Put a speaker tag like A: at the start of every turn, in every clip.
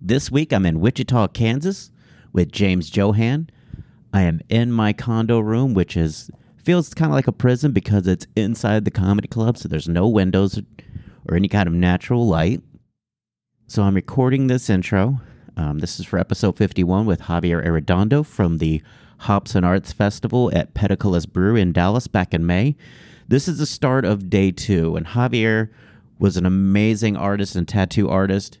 A: This week I'm in Wichita, Kansas with James Johan. I am in my condo room, which is feels kind of like a prison because it's inside the comedy club, so there's no windows or any kind of natural light. So I'm recording this intro. Um, this is for episode 51 with Javier Arredondo from the Hops and Arts Festival at Peticolas Brew in Dallas back in May. This is the start of day two, and Javier was an amazing artist and tattoo artist.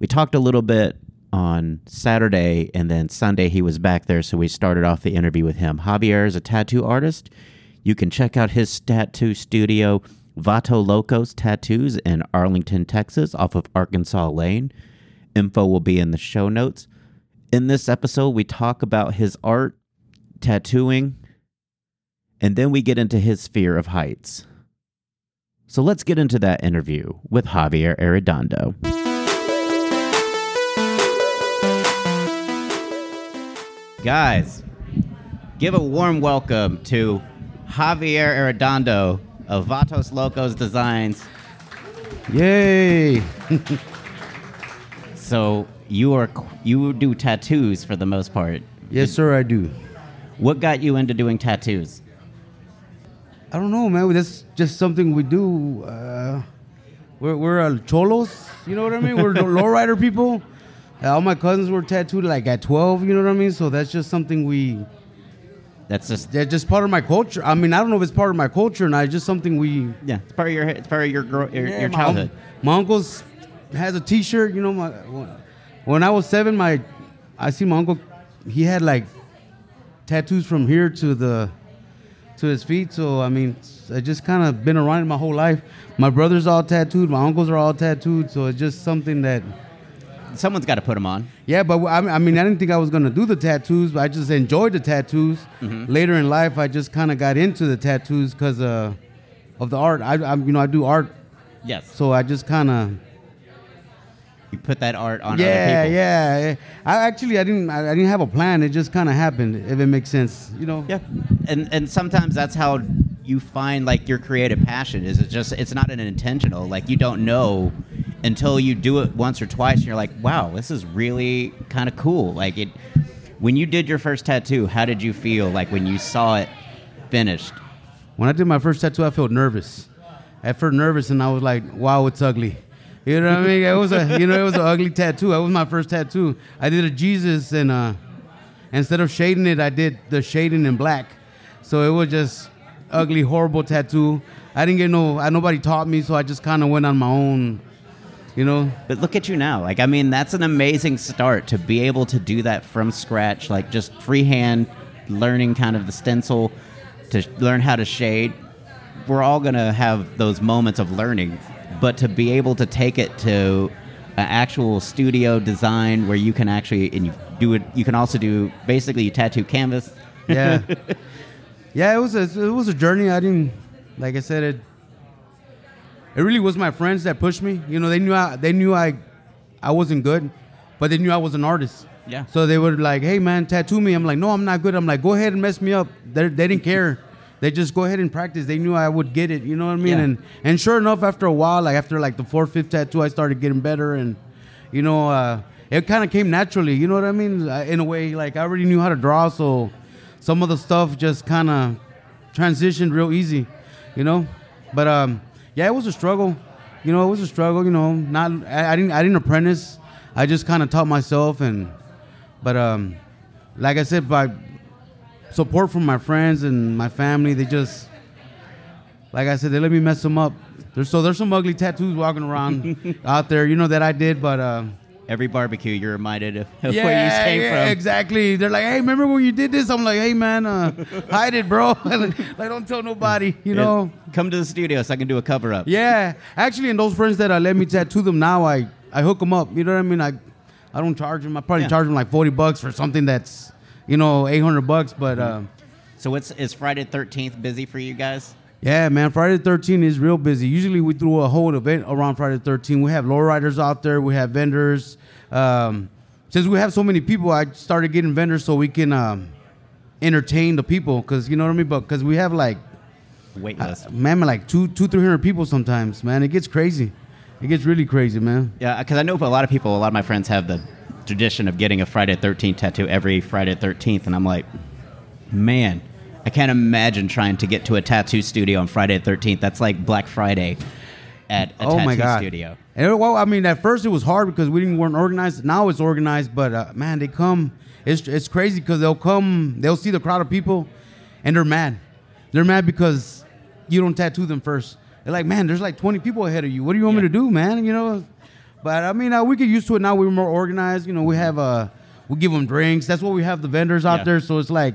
A: We talked a little bit on Saturday, and then Sunday he was back there, so we started off the interview with him. Javier is a tattoo artist. You can check out his tattoo studio, Vato Locos Tattoos, in Arlington, Texas, off of Arkansas Lane. Info will be in the show notes. In this episode, we talk about his art, tattooing, and then we get into his fear of heights. So let's get into that interview with Javier Arredondo. Guys, give a warm welcome to Javier Arredondo of Vatos Locos Designs.
B: Yay!
A: So you are you do tattoos for the most part.
B: Yes, sir, I do.
A: What got you into doing tattoos?
B: I don't know, man. That's just something we do. Uh, we're we're uh, cholos, you know what I mean? We're the lowrider people. All my cousins were tattooed like at 12, you know what I mean? So that's just something we.
A: That's just
B: That's just part of my culture. I mean, I don't know if it's part of my culture or not. It's just something we.
A: yeah, it's part of your it's part of your your,
B: Yeah,
A: your childhood.
B: un- My, uncle's has a T-shirt. You know, my when I was seven, my I see my uncle. He had like tattoos from here to the to his feet. So I mean, I just kind of been around it my whole life. My brothers all tattooed. My uncles are all tattooed. So it's just something that.
A: Someone's got to put them on.
B: Yeah, but I mean, I mean, I didn't think I was gonna do the tattoos, but I just enjoyed the tattoos. Later in life, I just kind of got into the tattoos because uh, of the art. I, I, you know, I do art,
A: Yes.
B: so I just kind of
A: You put that art on
B: yeah,
A: other people.
B: yeah. I actually I didn't I, I didn't have a plan. It just kind of happened. If it makes sense, you know.
A: Yeah. And and sometimes that's how you find like your creative passion is it just it's not an intentional like you don't know until you do it once or twice and you're like wow this is really kind of cool like it when you did your first tattoo how did you feel like when you saw it finished
B: When I did my first tattoo, I felt nervous. I felt nervous, and I was like, "Wow, it's ugly." You know what I mean? It was a you know it was an ugly tattoo. That was my first tattoo. I did a Jesus, and uh, instead of shading it, I did the shading in black. So it was just ugly, horrible tattoo. I didn't get no. I, nobody taught me, so I just kind of went on my own. You know.
A: but look at you now like i mean that's an amazing start to be able to do that from scratch like just freehand learning kind of the stencil to learn how to shade we're all going to have those moments of learning but to be able to take it to an actual studio design where you can actually and you do it you can also do basically you tattoo canvas
B: Yeah. yeah, it was a it was a journey. I didn't like I said it it really was my friends that pushed me. You know, they knew I they knew I I wasn't good, but they knew I was an artist.
A: Yeah.
B: So they were like, "Hey man, tattoo me." I'm like, "No, I'm not good." I'm like, "Go ahead and mess me up." They they didn't care. They just go ahead and practice. They knew I would get it. You know what I mean?
A: Yeah.
B: And and sure enough, after a while, like after like the fourth, fifth tattoo, I started getting better, and you know, uh, it kind of came naturally. You know what I mean? Uh, In a way, like I already knew how to draw, so some of the stuff just kind of transitioned real easy. You know, but um, yeah, it was a struggle. You know, it was a struggle. You know, not I, I didn't I didn't apprentice. I just kind of taught myself, and but um, like I said, by support from my friends and my family, they just like I said, they let me mess them up. There's so there's some ugly tattoos walking around out there, you know that I did, but uh,
A: every barbecue you're reminded of,
B: yeah,
A: where you came
B: yeah,
A: from
B: exactly. They're like, hey, remember when you did this? I'm like, hey man, uh, hide it, bro. like, don't tell nobody, you know.
A: come to the studio so i can do a cover up
B: Yeah, actually, and those friends that I let me tattoo them now, I I hook them up. You know what I mean? I I don't charge them. I probably
A: Yeah.
B: charge them like forty bucks for something that's you know eight hundred bucks. But uh,
A: So it's is Friday Thirteenth busy for you guys?
B: Yeah, man, Friday the thirteenth is real busy. Usually we throw a whole event around Friday the thirteenth. We have lowriders out there. We have vendors. Um, since we have so many people, I started getting vendors so we can um, entertain the people. Cause you know what I mean. But because we have like
A: Wait
B: uh, man, like two, two, three hundred people sometimes. Man, it gets crazy. It gets really crazy, man.
A: Yeah, because I know a lot of people, a lot of my friends have the tradition of getting a Friday Thirteenth tattoo every Friday Thirteenth, and I'm like, man, I can't imagine trying to get to a tattoo studio on Friday the Thirteenth. That's like Black Friday at a
B: oh
A: tattoo
B: my god.
A: studio.
B: And well, I mean, at first it was hard because we didn't weren't organized. Now it's organized, but uh, man, they come. It's it's crazy because they'll come. They'll see the crowd of people, and they're mad. They're mad because you don't tattoo them first. They're like, man, there's like 20 people ahead of you. What do you want me to do, man? You know. But I mean, uh, we get used to it now. We're more organized. You know, we have uh, we give them drinks. That's what we have the vendors out
A: Yeah.
B: there. So it's like,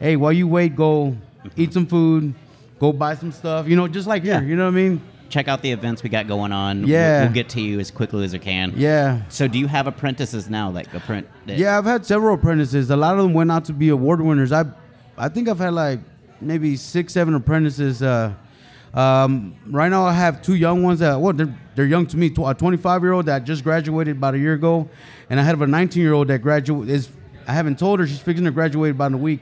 B: hey, while you wait, go eat some food, go buy some stuff. You know, just like
A: Yeah.
B: here. You know what I mean?
A: Check out the events we got going on.
B: Yeah.
A: we'll, we'll get to you as quickly as we can.
B: Yeah.
A: So, do you have apprentices now, like a print?
B: Yeah, I've had several apprentices. A lot of them went out to be award winners. I, I think I've had like maybe six, seven apprentices. Uh, um, right now, I have two young ones that well, they're they're young to me. A 25 year old that just graduated about a year ago, and I have a 19 year old that graduated. is. I haven't told her she's fixing to graduate about in a week,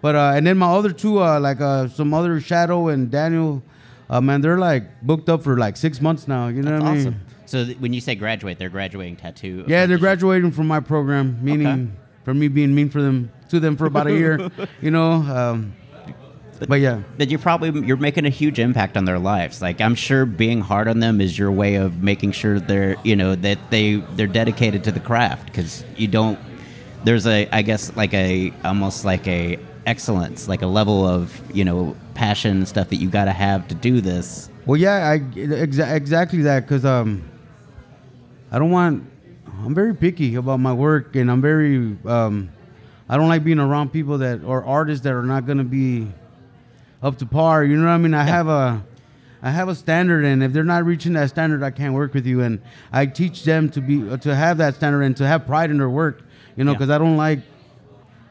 B: but uh, and then my other two, uh, like uh, some other Shadow and Daniel, uh, man, they're like booked up for like six months now. You know
A: That's
B: what I mean?
A: awesome. So, th- when you say graduate, they're graduating tattoo.
B: Yeah, they're graduating from my program, meaning
A: Okay.
B: from me being mean for them to them for about a year, you know. Um, but yeah,
A: that you're probably you're making a huge impact on their lives. Like I'm sure being hard on them is your way of making sure they're you know that they they're dedicated to the craft because you don't. There's a I guess like a almost like a excellence, like a level of you know passion and stuff that you got to have to do this.
B: well, yeah, I exa- exactly that because um, I don't want. I'm very picky about my work, and I'm very. Um, I don't like being around people that or artists that are not gonna be up to par. You know what I mean? I have a. I have a standard, and if they're not reaching that standard, I can't work with you. And I teach them to be to have that standard and to have pride in their work. You know,
A: Yeah.
B: because I don't like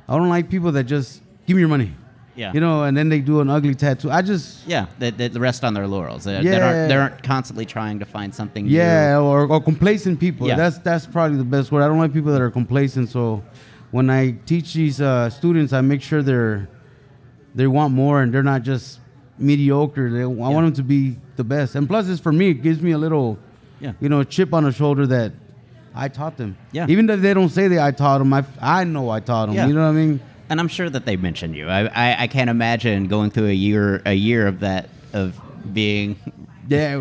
B: I don't like people that just give me your money.
A: Yeah.
B: You know, and then they do an ugly tattoo. I just
A: Yeah, that that rest on their laurels. They,
B: Yeah.
A: they aren't they aren't constantly trying to find something. new.
B: yeah, or, or complacent people.
A: Yeah.
B: That's that's probably the best word. I don't like people that are complacent. So when I teach these uh, students, I make sure they're they want more and they're not just mediocre. They, I want them to be the best. And plus, it's for me. It gives me a little,
A: Yeah.
B: you know, chip on the shoulder that I taught them.
A: Yeah.
B: Even if they don't say that I taught them, I I know I taught them.
A: Yeah.
B: You know what I mean?
A: and I'm sure that they mentioned you. I, I I can't imagine going through a year a year of that of being
B: Yeah,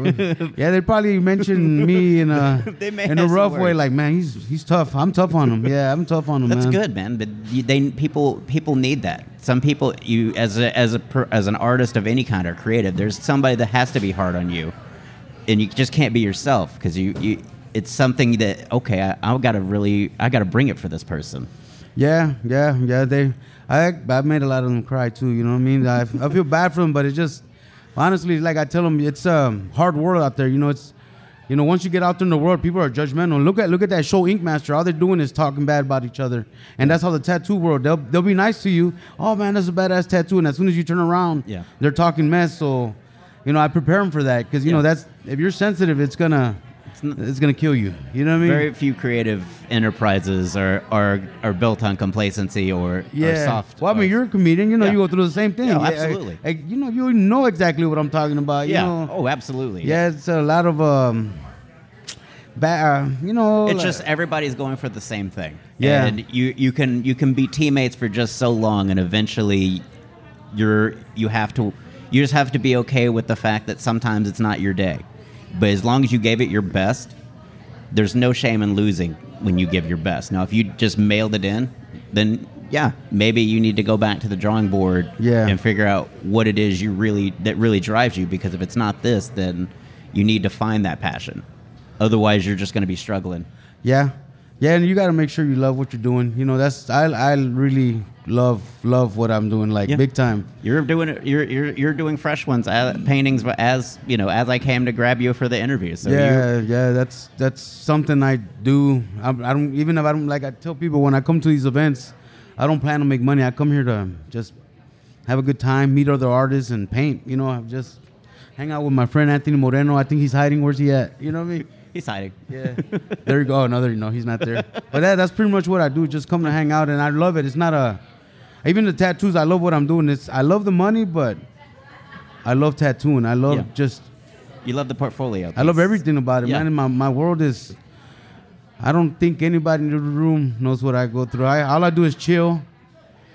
B: yeah. They probably mentioned me in a in a rough way, like man, he's he's tough. I'm tough on him. Yeah, I'm tough on him.
A: That's
B: man.
A: good, man. But you, they people people need that. Some people you as a as a as an artist of any kind or creative, there's somebody that has to be hard on you, and you just can't be yourself because you, you it's something that okay, I, I got to really I got to bring it for this person.
B: Yeah, yeah, yeah. They, I, I made a lot of them cry too. You know what I mean? I, I feel bad for them, but it's just, honestly, like I tell them, it's a um, hard world out there. You know, it's, you know, once you get out there in the world, people are judgmental. Look at look at that show, Ink Master. All they're doing is talking bad about each other, and that's how the tattoo world. They'll they'll be nice to you. Oh man, that's a badass tattoo, and as soon as you turn around,
A: Yeah.
B: they're talking mess. So, you know, I prepare them for that because you
A: Yeah.
B: know that's if you're sensitive, it's gonna it's gonna kill you. You know what I mean?
A: Very few creative enterprises are are, are built on complacency or, or soft.
B: Well, I mean,
A: or-
B: you're a comedian. You know,
A: Yeah.
B: you go through the same thing.
A: Yeah, absolutely.
B: I- you know, you know exactly what I'm talking about.
A: yeah.
B: You know?
A: oh, absolutely.
B: yeah. It's a lot of um, ba- uh, you know.
A: It's
B: like-
A: just everybody's going for the same thing.
B: Yeah.
A: And you, you can you can be teammates for just so long and eventually you're you have to you just have to be okay with the fact that sometimes it's not your day. But as long as you gave it your best, there's no shame in losing when you give your best. Now if you just mailed it in, then yeah, maybe you need to go back to the drawing board
B: Yeah.
A: and figure out what it is you really that really drives you because if it's not this then you need to find that passion. Otherwise you're just going to be struggling.
B: Yeah, Yeah, and you got to make sure you love what you're doing. You know, that's I I really love love what I'm doing, like
A: Yeah.
B: big time.
A: You're doing it. You're you're you're doing fresh ones, uh, paintings, but as you know, as I came to grab you for the interview. So
B: yeah, yeah, that's that's something I do. I, I don't even if I don't like. I tell people when I come to these events, I don't plan to make money. I come here to just have a good time, meet other artists, and paint. You know, I just hang out with my friend Anthony Moreno. I think he's hiding. Where's he at? You know what I mean?
A: He's hiding.
B: Yeah. there you go. Another, you know, he's not there. But that, that's pretty much what I do. Just come to hang out, and I love it. It's not a, even the tattoos. I love what I'm doing. It's I love the money, but I love tattooing. I love
A: Yeah.
B: just
A: You love the portfolio.
B: I love everything about it,
A: Yeah.
B: man. And my my world is. I don't think anybody in the room knows what I go through. I all I do is chill.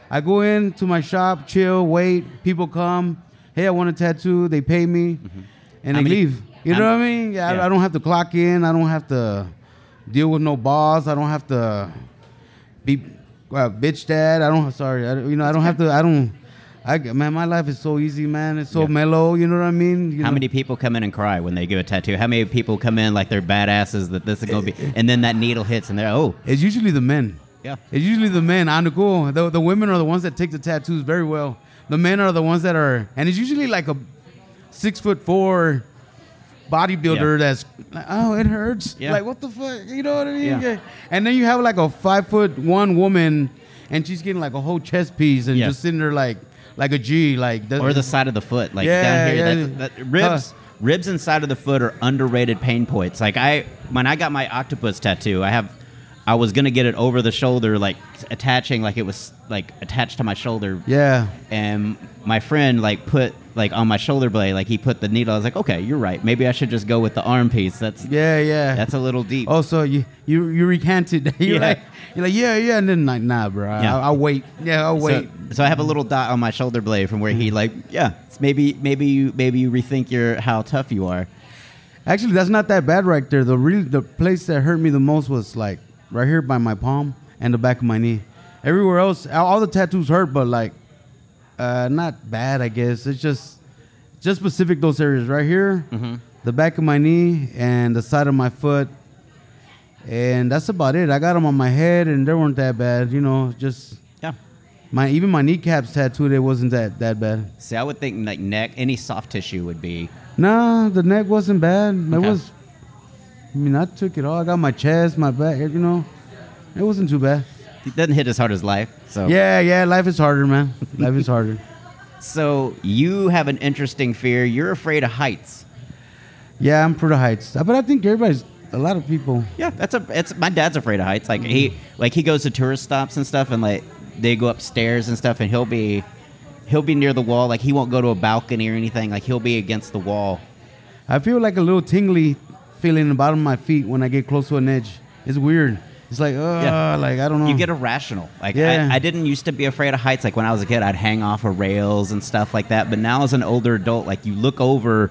B: I go into my shop, chill, wait. People come. Hey, I want a tattoo. They pay me,
A: Mm-hmm. How
B: they leave. You know what I mean? Yeah, I-
A: Yeah.
B: I don't have to clock in. I don't have to deal with no boss. I don't have to be uh, bitch dad. I don't. Sorry, I, you know I don't have to. I don't. I man, my life is so easy, man. It's so
A: Yeah.
B: mellow. You know what I mean? You
A: How
B: know?
A: many people come in and cry when they get a tattoo? How many people come in like they're badasses that this is gonna be, and then that needle hits and they're oh
B: It's usually the men.
A: yeah
B: It's usually the men. On the cool. The, the women are the ones that take the tattoos very well. The men are the ones that are, and it's usually like a six foot four bodybuilder
A: Yeah.
B: that's like, oh, it hurts.
A: Yeah.
B: Like what the fuck? You know what I mean?
A: Yeah.
B: And then you have like a five foot one woman, and she's getting like a whole chest piece and just sitting there like like a G, like the,
A: or the side of the foot like
B: Yeah,
A: down here.
B: yeah.
A: That's, that, ribs ribs inside of the foot are underrated pain points. Like I when I got my octopus tattoo, I have. I was gonna get it over the shoulder, like attaching, like it was like attached to my shoulder.
B: yeah.
A: and my friend like put like on my shoulder blade like he put the needle i was like okay you're right maybe i should just go with the arm piece that's
B: Yeah, yeah.
A: that's a little deep
B: Oh, so you you you recanted? You're
A: Yeah.
B: like you're like yeah, yeah, and then like nah, bro.
A: Yeah.
B: I'll, I'll wait. Yeah, I'll
A: so,
B: wait.
A: so i have a little dot on my shoulder blade from where he like yeah it's maybe maybe you maybe you rethink your how tough you are
B: Actually, that's not that bad right there. The real the place that hurt me the most was like right here by my palm and the back of my knee. Everywhere else, all the tattoos hurt, but like uh, not bad. I guess it's just just specific those areas right here,
A: Mm-hmm.
B: the back of my knee and the side of my foot, and that's about it. I got them on my head, and they weren't that bad. You know, just
A: yeah
B: my even my kneecaps tattooed. It wasn't that that bad.
A: see i would think like neck any soft tissue would be
B: Nah, the neck wasn't bad. It was. I mean, I took it all. I got my chest, my back. You know, it wasn't too bad.
A: it doesn't hit as hard as life so
B: Yeah, yeah. Life is harder, man. life is harder.
A: so you have an interesting fear you're afraid of heights
B: Yeah, I'm for the heights, but I think everybody's. A lot of people.
A: Yeah, that's a. It's my dad's afraid of heights. Like he, mm-hmm. like he goes to tourist stops and stuff, and like they go upstairs and stuff, and he'll be, he'll be near the wall. Like he won't go to a balcony or anything. Like he'll be against the wall.
B: I feel like a little tingly feeling in the bottom of my feet when I get close to an edge. It's weird. It's like, uh,
A: Yeah.
B: like I don't know.
A: You get irrational. Like
B: Yeah.
A: I, I didn't used to be afraid of heights. Like when I was a kid, I'd hang off of rails and stuff like that. But now as an older adult, like you look over,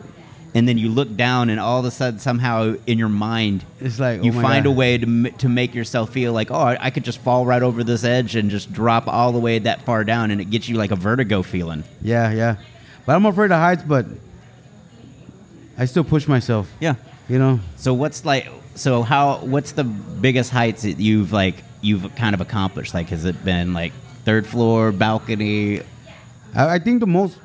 A: and then you look down, and all of a sudden, somehow in your mind,
B: It's like
A: you
B: oh
A: find
B: God.
A: a way to to make yourself feel like, oh, I I could just fall right over this edge and just drop all the way that far down, and it gets you like a vertigo feeling.
B: Yeah, yeah. But I'm afraid of heights, but I still push myself.
A: Yeah.
B: You know.
A: So what's like? So how? What's the biggest heights that you've like you've kind of accomplished? Like, has it been like third floor, balcony?
B: I, I think the most.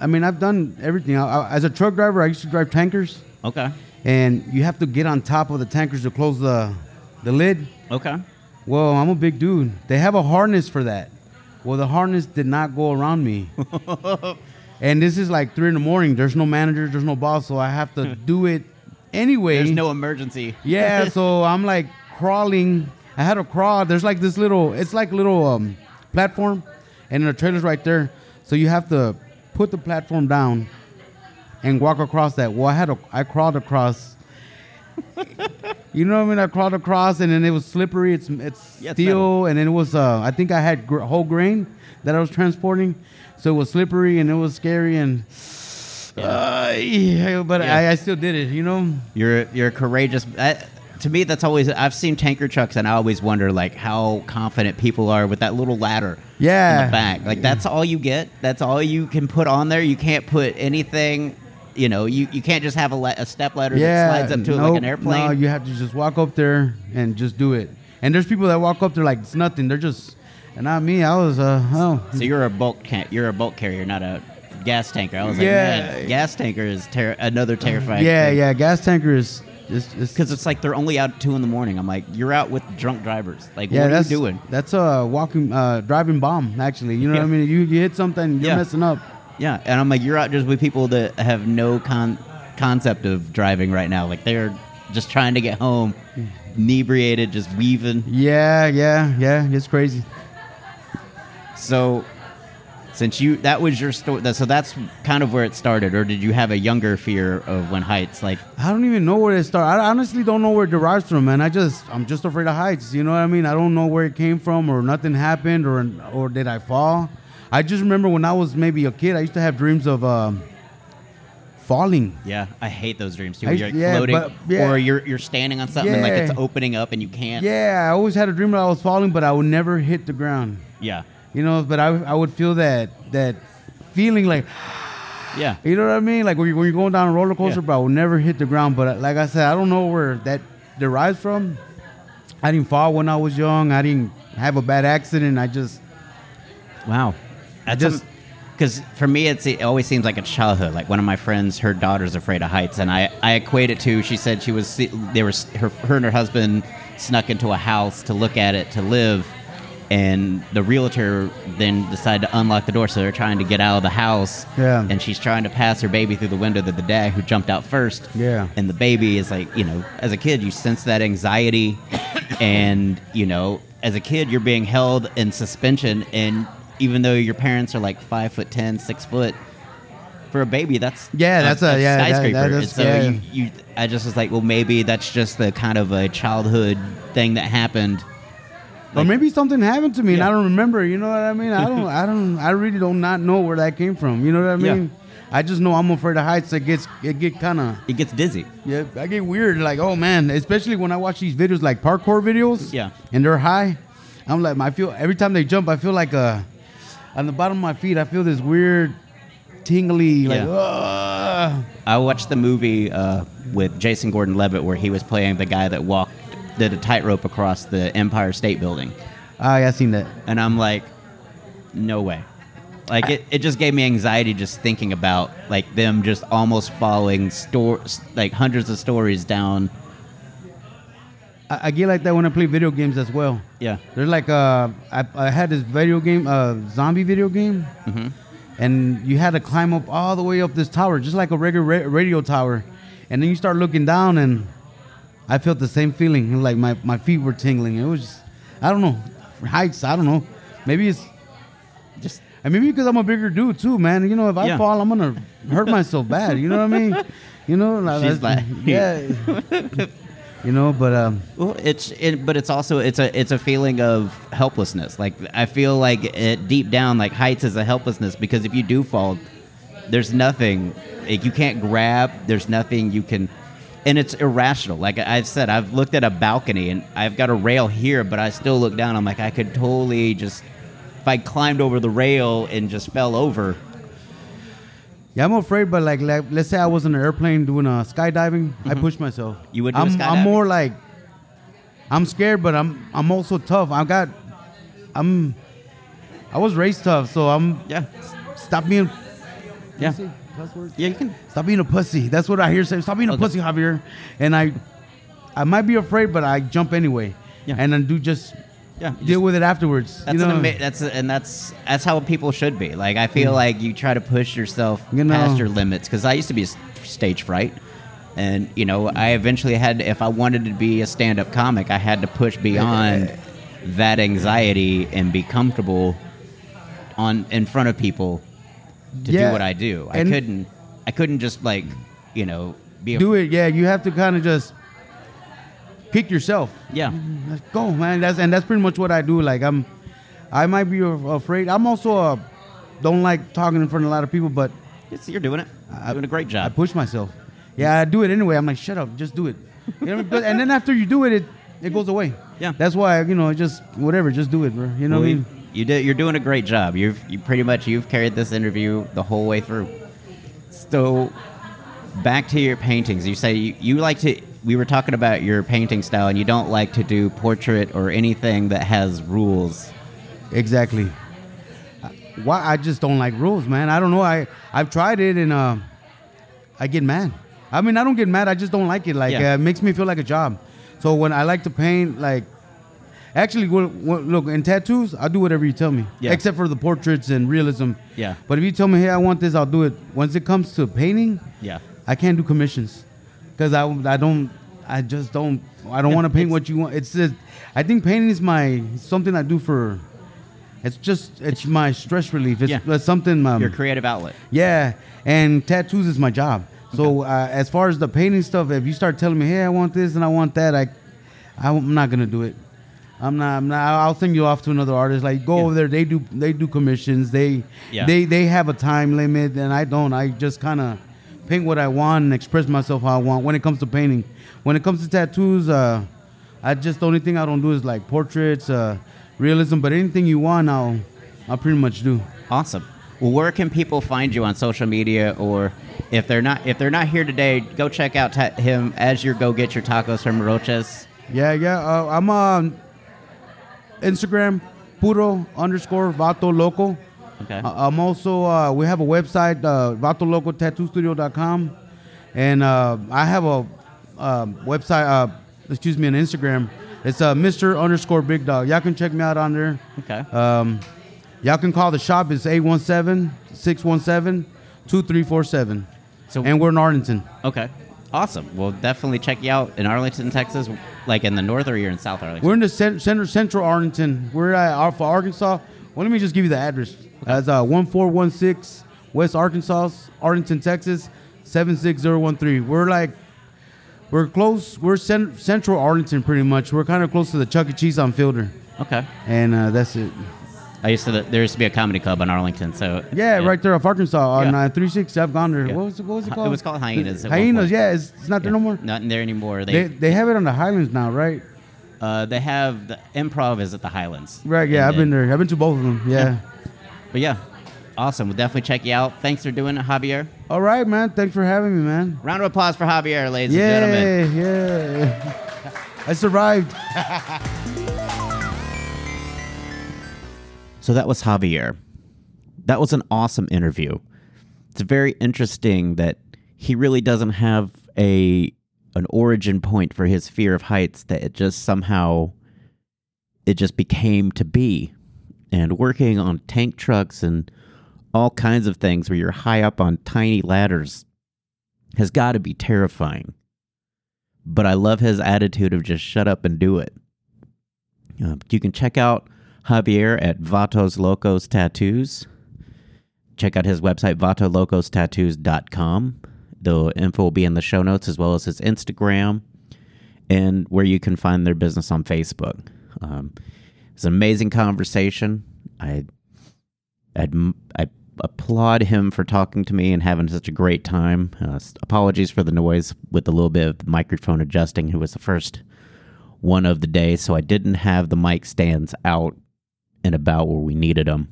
B: I mean, I've done everything. I, I, as a truck driver, I used to drive tankers,
A: Okay.
B: and you have to get on top of the tankers to close the, the lid.
A: Okay.
B: Well, I'm a big dude. They have a harness for that. Well, the harness did not go around me. and this is like three in the morning. There's no manager. There's no boss, so I have to do it anyway.
A: There's no emergency.
B: Yeah, so I'm like crawling. I had to crawl. There's like this little, it's like a little um, platform, and the trailer's right there. So you have to put the platform down and walk across that. Well, I had to, I crawled across. you know what I mean? I crawled across, and then it was slippery. It's it's
A: Yeah, it's
B: steel, and then it was. Uh, I think I had gr- whole grain that I was transporting, so it was slippery and it was scary and. Uh, yeah, but
A: Yeah.
B: I, I still did it. You know.
A: You're you're courageous. To me, that's always I've seen tanker trucks, and I always wonder like how confident people are with that little ladder
B: Yeah.
A: in the back. Like that's all you get. That's all you can put on there. You can't put anything. You know, you, you can't just have a, la- a step ladder that slides up to it like
B: nope,
A: an airplane.
B: No, you have to just walk up there and just do it. And there's people that walk up, they're like, it's nothing. They're just, and not me. I was, uh, oh,
A: So you're a bulk ca- you're a bulk carrier, not a gas tanker. I was
B: Yeah.
A: like, man, gas tanker is ter- another terrifying.
B: yeah, yeah. Gas tanker is,
A: Because it's like they're only out at two in the morning. I'm like, you're out with drunk drivers. Like,
B: yeah,
A: what are you doing?
B: That's a walking, uh, driving bomb. Actually, you know what I mean. You you hit something, you're
A: Yeah.
B: messing up.
A: Yeah, and I'm like, you're out just with people that have no con- concept of driving right now. Like they're just trying to get home, inebriated, just weaving.
B: Yeah, yeah, yeah. It's crazy.
A: So, since you that was your story, that, so that's kind of where it started, or did you have a younger fear of when heights? Like,
B: I don't even know where it started. I honestly don't know where it derives from, man. I just I'm just afraid of heights. You know what I mean? I don't know where it came from, or nothing happened, or or did I fall? I just remember when I was maybe a kid, I used to have dreams of um, falling.
A: yeah, I hate those dreams too.
B: I-
A: you're like
B: yeah,
A: floating,
B: but- yeah.
A: or you're you're standing on something and like it's opening up and you can't.
B: Yeah, I always had a dream that I was falling, but I would never hit the ground.
A: yeah,
B: You know, but I I would feel that that feeling like
A: yeah.
B: you know what I mean, like when you're, when you're going down a roller coaster,
A: Yeah.
B: but I would never hit the ground. But like I said, I don't know where that derives from. I didn't fall when I was young. I didn't have a bad accident. I just
A: Wow. That's
B: just-
A: because for me, it's, it always seems like a childhood. Like one of my friends, her daughter's afraid of heights, and I, I equate it to. She said she was they were her, her and her husband snuck into a house to look at it to live, and the realtor then decided to unlock the door, so they're trying to get out of the house.
B: Yeah.
A: And she's trying to pass her baby through the window to the dad who jumped out first.
B: Yeah.
A: And the baby is like, you know, as a kid, you sense that anxiety. and, you know, as a kid, you're being held in suspension. And even though your parents are like five foot ten, six foot, for a baby, that's
B: Yeah, that's a- yeah,
A: skyscraper.
B: that
A: And
B: is-
A: so
B: yeah.
A: you, you, I just was like, well, maybe that's just the kind of a childhood thing that happened.
B: Or maybe something happened to me and I don't remember. You know what I mean? I don't. I don't. I really do not know where that came from. You know what I
A: Yeah.
B: mean? I just know I'm afraid of heights. It gets it get kind of
A: It gets dizzy.
B: yeah. I get weird. Like oh man, especially when I watch these videos like parkour videos.
A: Yeah.
B: And they're high. I'm like I feel every time they jump, I feel like uh on the bottom of my feet. I feel this weird tingly like.
A: Yeah.
B: "Ugh."
A: I watched the movie uh, with Jason Gordon-Levitt where he was playing the guy that walked, did a tightrope across the Empire State Building.
B: Ah, yeah, I seen that.
A: and I'm like, no way. Like it, it just gave me anxiety just thinking about like them just almost following store like hundreds of stories down.
B: I, I get like that when I play video games as well.
A: Yeah,
B: There's like uh, I, I had this video game, uh, zombie video game,
A: Mhm.
B: and you had to climb up all the way up this tower, just like a regular ra- radio tower, and then you start looking down, and I felt the same feeling, like my, my feet were tingling. It was, just, I don't know, heights. I don't know, maybe it's,
A: just
B: and maybe because I'm a bigger dude too, man. You know, if I
A: Yeah.
B: fall, I'm gonna hurt myself bad. You know what I mean? You know, like,
A: She's like-
B: yeah. you know, but um,
A: well, it's it, but it's also it's a it's a feeling of helplessness. Like I feel like it deep down, like heights is a helplessness because if you do fall, there's nothing like you can't grab. There's nothing you can. And it's irrational. Like I've said, I've looked at a balcony and I've got a rail here, but I still look down. I'm like, I could totally just, if I climbed over the rail and just fell over,
B: Yeah, I'm afraid, but like, like let's say I was in an airplane doing a skydiving, I push myself.
A: Mm-hmm. You would do
B: I'm,
A: skydiving?
B: I'm more like, I'm scared, but I'm I'm also tough. I got, I'm, I was raised tough, so I'm.
A: yeah,
B: Stop being.
A: yeah,
B: Say cuss words?
A: yeah, you can.
B: Stop being a pussy. That's what I hear say. Stop being a
A: Okay.
B: pussy, Javier. And I, I might be afraid, but I jump anyway.
A: Yeah.
B: And then do just
A: Yeah,
B: deal with it afterwards.
A: That's
B: you know?
A: an ama- that's and that's that's how people should be. Like I feel like you try to push yourself
B: You know.
A: past your limits because I used to be a stage fright, and you know I eventually had if I wanted to be a stand-up comic, I had to push beyond that anxiety and be comfortable on in front of people to
B: Yeah,
A: do what I do. I couldn't I couldn't just like you know be a,
B: do it. Yeah, you have to kind of just pick yourself.
A: yeah
B: Let's go, man. That's and that's pretty much what I do. Like I'm, I might be afraid. I'm also a, don't like talking in front of a lot of people, but
A: it's, you're doing it. You're doing a great job.
B: I push myself. Yeah, I do it anyway. I'm like, shut up, just do it. You know, and then after you do it, it it goes away.
A: Yeah.
B: That's why you know, just whatever, just do it, bro. You know
A: Well,
B: what I mean?
A: You did. You're doing a great job. You've you pretty much you've carried this interview the whole way through. So, back to your paintings. You say you, you like to. we were talking about your painting style, and you don't like to do portrait or anything that has rules.
B: Exactly. Why I just don't like rules, man. I don't know. I I've tried it and uh, I get mad. I mean, I don't get mad. I just don't like it. Like
A: Yeah.
B: uh, it makes me feel like a job. So when I like to paint, like actually, well, well, look in tattoos, I'll do whatever you tell me,
A: Yeah.
B: except for the portraits and realism.
A: Yeah.
B: But if you tell me, hey, I want this, I'll do it. Once it comes to painting,
A: Yeah.
B: I can't do commissions because I, I don't I just don't I don't want to paint what you want. It's just, I think painting is my something I do for. It's just it's my stress relief. It's,
A: Yeah.
B: it's something. Um,
A: Your creative outlet.
B: yeah, and tattoos is my job. So uh, as far as the painting stuff, if you start telling me, hey, I want this and I want that, I I'm not gonna do it. I'm not. I'm not. I'll send you off to another artist. Like go
A: Yeah.
B: over there. They do. They do commissions. They.
A: Yeah.
B: They. They have a time limit, and I don't. I just kind of paint what I want and express myself how I want. When it comes to painting, when it comes to tattoos, uh, I just the only thing I don't do is like portraits, uh, realism. But anything you want, I'll. I'll pretty much do.
A: Awesome. Well, where can people find you on social media, or if they're not if they're not here today, go check out ta- him as you go get your tacos from Roches.
B: Yeah, yeah. Uh, I'm on Instagram, puro underscore vato loco.
A: Okay.
B: Uh, I'm also uh, we have a website, uh, vatolocotattoostudio.com, and uh, I have a uh, website. Uh, excuse me, an Instagram. It's uh, Mr. underscore Big Dog. Y'all can check me out on there.
A: Okay.
B: Um, y'all can call the shop. It's 817-617-2347.
A: So-
B: and we're in Arlington.
A: Okay. Awesome. We'll definitely check you out in Arlington, Texas, like in the north or you're in South Arlington.
B: We're in the cen- center, central Arlington. We're at Alpha, Arkansas. Well, let me just give you the address. That's uh, 1416 West Arkansas, Arlington, Texas, 76013. We're like, we're close. We're cen- central Arlington pretty much. We're kind of close to the Chuck E. Cheese on Fielder.
A: okay.
B: And uh, that's it.
A: I used to there used to be a comedy club in Arlington, so
B: Yeah, right there off Arkansas on
A: Yeah.
B: uh, 360. I've gone there.
A: Yeah.
B: What, was it, what was it called?
A: It was called Hyenas one
B: Hyenas, yeah. It's, it's not there no more.
A: Not in there anymore.
B: They,
A: They
B: they have it on the Highlands now, right?
A: uh, they have the improv is at the Highlands.
B: Right, yeah.
A: And
B: I've been there. I've been to both of them. Yeah.
A: But yeah, awesome. We'll definitely check you out. Thanks for doing it, Javier.
B: All right, man. Thanks for having me, man.
A: Round of applause for Javier, ladies and gentlemen.
B: Yeah, yeah. I survived.
A: So that was Javier. That was an awesome interview. It's very interesting that he really doesn't have a an origin point for his fear of heights that it just somehow it just became to be. And working on tank trucks and all kinds of things where you're high up on tiny ladders has got to be terrifying. But I love his attitude of just shut up and do it. Uh, you can check out Javier at Vatos Locos Tattoos. Check out his website, vatolocostattoos.com. The info will be in the show notes as well as his Instagram and where you can find their business on Facebook. Um, it's an amazing conversation. I, I'd, I applaud him for talking to me and having such a great time. Uh, apologies for the noise with a little bit of microphone adjusting. Who was the first one of the day, so I didn't have the mic stands out and about where we needed them.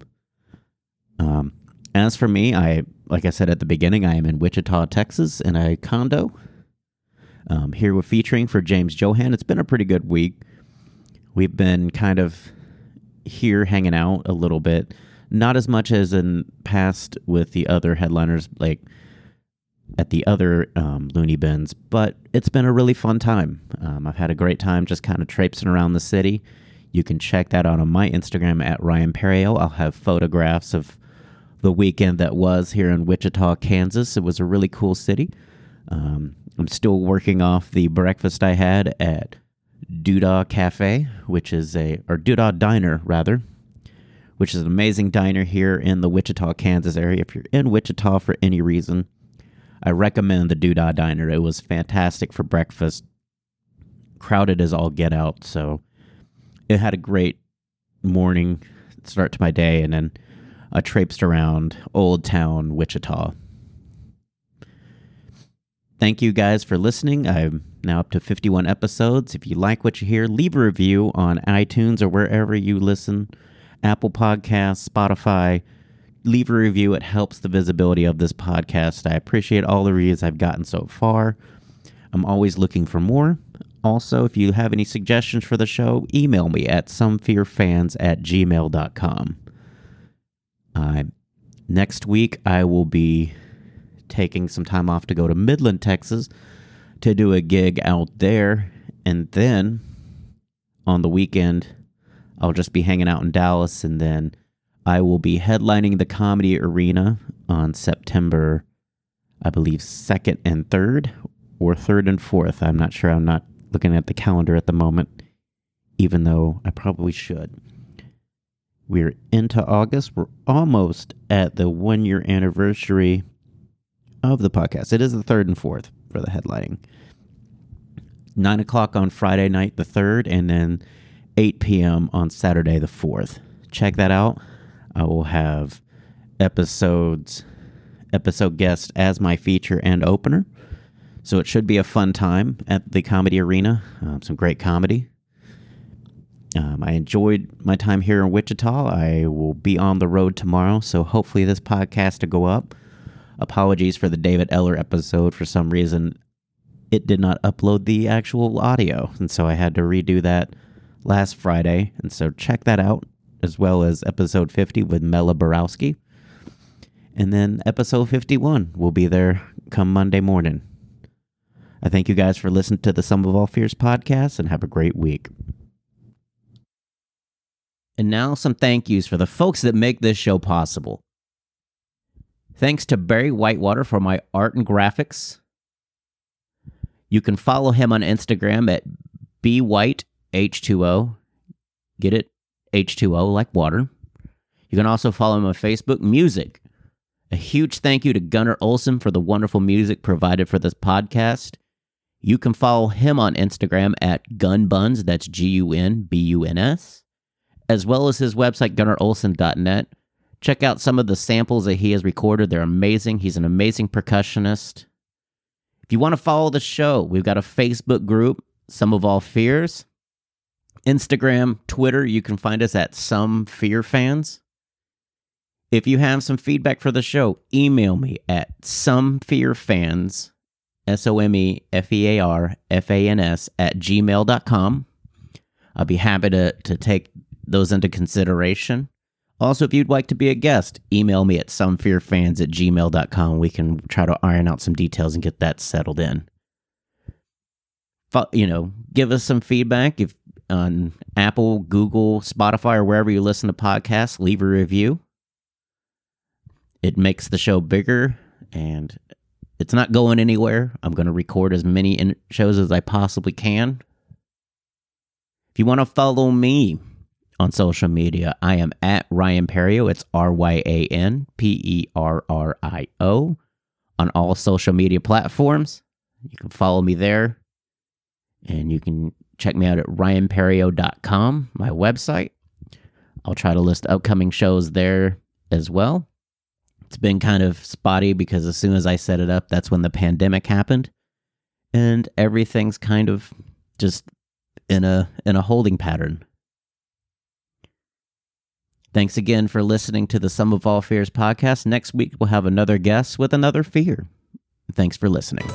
A: Um, as for me, I like I said at the beginning, I am in Wichita, Texas, in a condo. Um, here we're featuring for James Johan. It's been a pretty good week. We've been kind of here hanging out a little bit, not as much as in past with the other headliners, like at the other um, loony bins, but it's been a really fun time. Um, I've had a great time just kind of traipsing around the city. You can check that out on my Instagram at Ryan Perrio. I'll have photographs of the weekend that was here in Wichita, Kansas. It was a really cool city. Um, I'm still working off the breakfast I had at Doo-Dah Cafe, which is a, or Doo-Dah Diner, rather, which is an amazing diner here in the Wichita, Kansas area. If you're in Wichita for any reason, I recommend the Doo-Dah Diner. It was fantastic for breakfast, crowded as all get out. So it had a great morning start to my day, and then I traipsed around Old Town Wichita. Thank you guys for listening. I'm now up to 51 episodes. If you like what you hear, leave a review on iTunes or wherever you listen Apple Podcasts, Spotify. Leave a review. It helps the visibility of this podcast. I appreciate all the reviews I've gotten so far. I'm always looking for more. Also, if you have any suggestions for the show, email me at somefearfans at gmail.com. Uh, next week, I will be taking some time off to go to Midland, Texas to do a gig out there. And then on the weekend, I'll just be hanging out in Dallas. And then I will be headlining the Comedy Arena on September, I believe, 2nd and 3rd, or 3rd and 4th. I'm not sure. I'm not looking at the calendar at the moment, even though I probably should. We're into August. We're almost at the one year anniversary of the podcast. It is the 3rd and 4th for the headlining. 9 o'clock on Friday night, the 3rd, and then 8 p.m. on Saturday, the 4th. Check that out. I will have episodes, episode guests as my feature and opener. So it should be a fun time at the Comedy Arena. Um, some great comedy. Um, I enjoyed my time here in Wichita. I will be on the road tomorrow, so hopefully this podcast to go up. Apologies for the David Eller episode. For some reason, it did not upload the actual audio, and so I had to redo that last Friday. And so check that out, as well as episode 50 with Mela Borowski. And then episode 51 will be there come Monday morning. I thank you guys for listening to the Some of All Fears podcast and have a great week. And now some thank yous for the folks that make this show possible. Thanks to Barry Whitewater for my art and graphics. You can follow him on Instagram at bwhiteh2o. Get it? H2O like water. You can also follow him on Facebook Music. A huge thank you to Gunnar Olsen for the wonderful music provided for this podcast. You can follow him on Instagram at gunbuns, that's G U N B U N S, as well as his website, gunnarolsen.net. Check out some of the samples that he has recorded. They're amazing. He's an amazing percussionist. If you want to follow the show, we've got a Facebook group, Some of All Fears. Instagram, Twitter, you can find us at Some Fear Fans. If you have some feedback for the show, email me at somefearfans, S O M E F E A R F A N S, at gmail.com. I'll be happy to, to take those into consideration. Also, if you'd like to be a guest, email me at somefearfans at gmail.com. We can try to iron out some details and get that settled in. You know, give us some feedback if on Apple, Google, Spotify, or wherever you listen to podcasts. Leave a review. It makes the show bigger and it's not going anywhere. I'm going to record as many in- shows as I possibly can. If you want to follow me on social media, I am at Ryan Perrio. It's R Y A N P E R R I O on all social media platforms. You can follow me there. And you can check me out at ryanperrio.com, my website. I'll try to list upcoming shows there as well. It's been kind of spotty because as soon as I set it up, that's when the pandemic happened. And everything's kind of just in a in a holding pattern. Thanks again for listening to the Some of All Fears podcast. Next week we'll have another guest with another fear. Thanks for listening.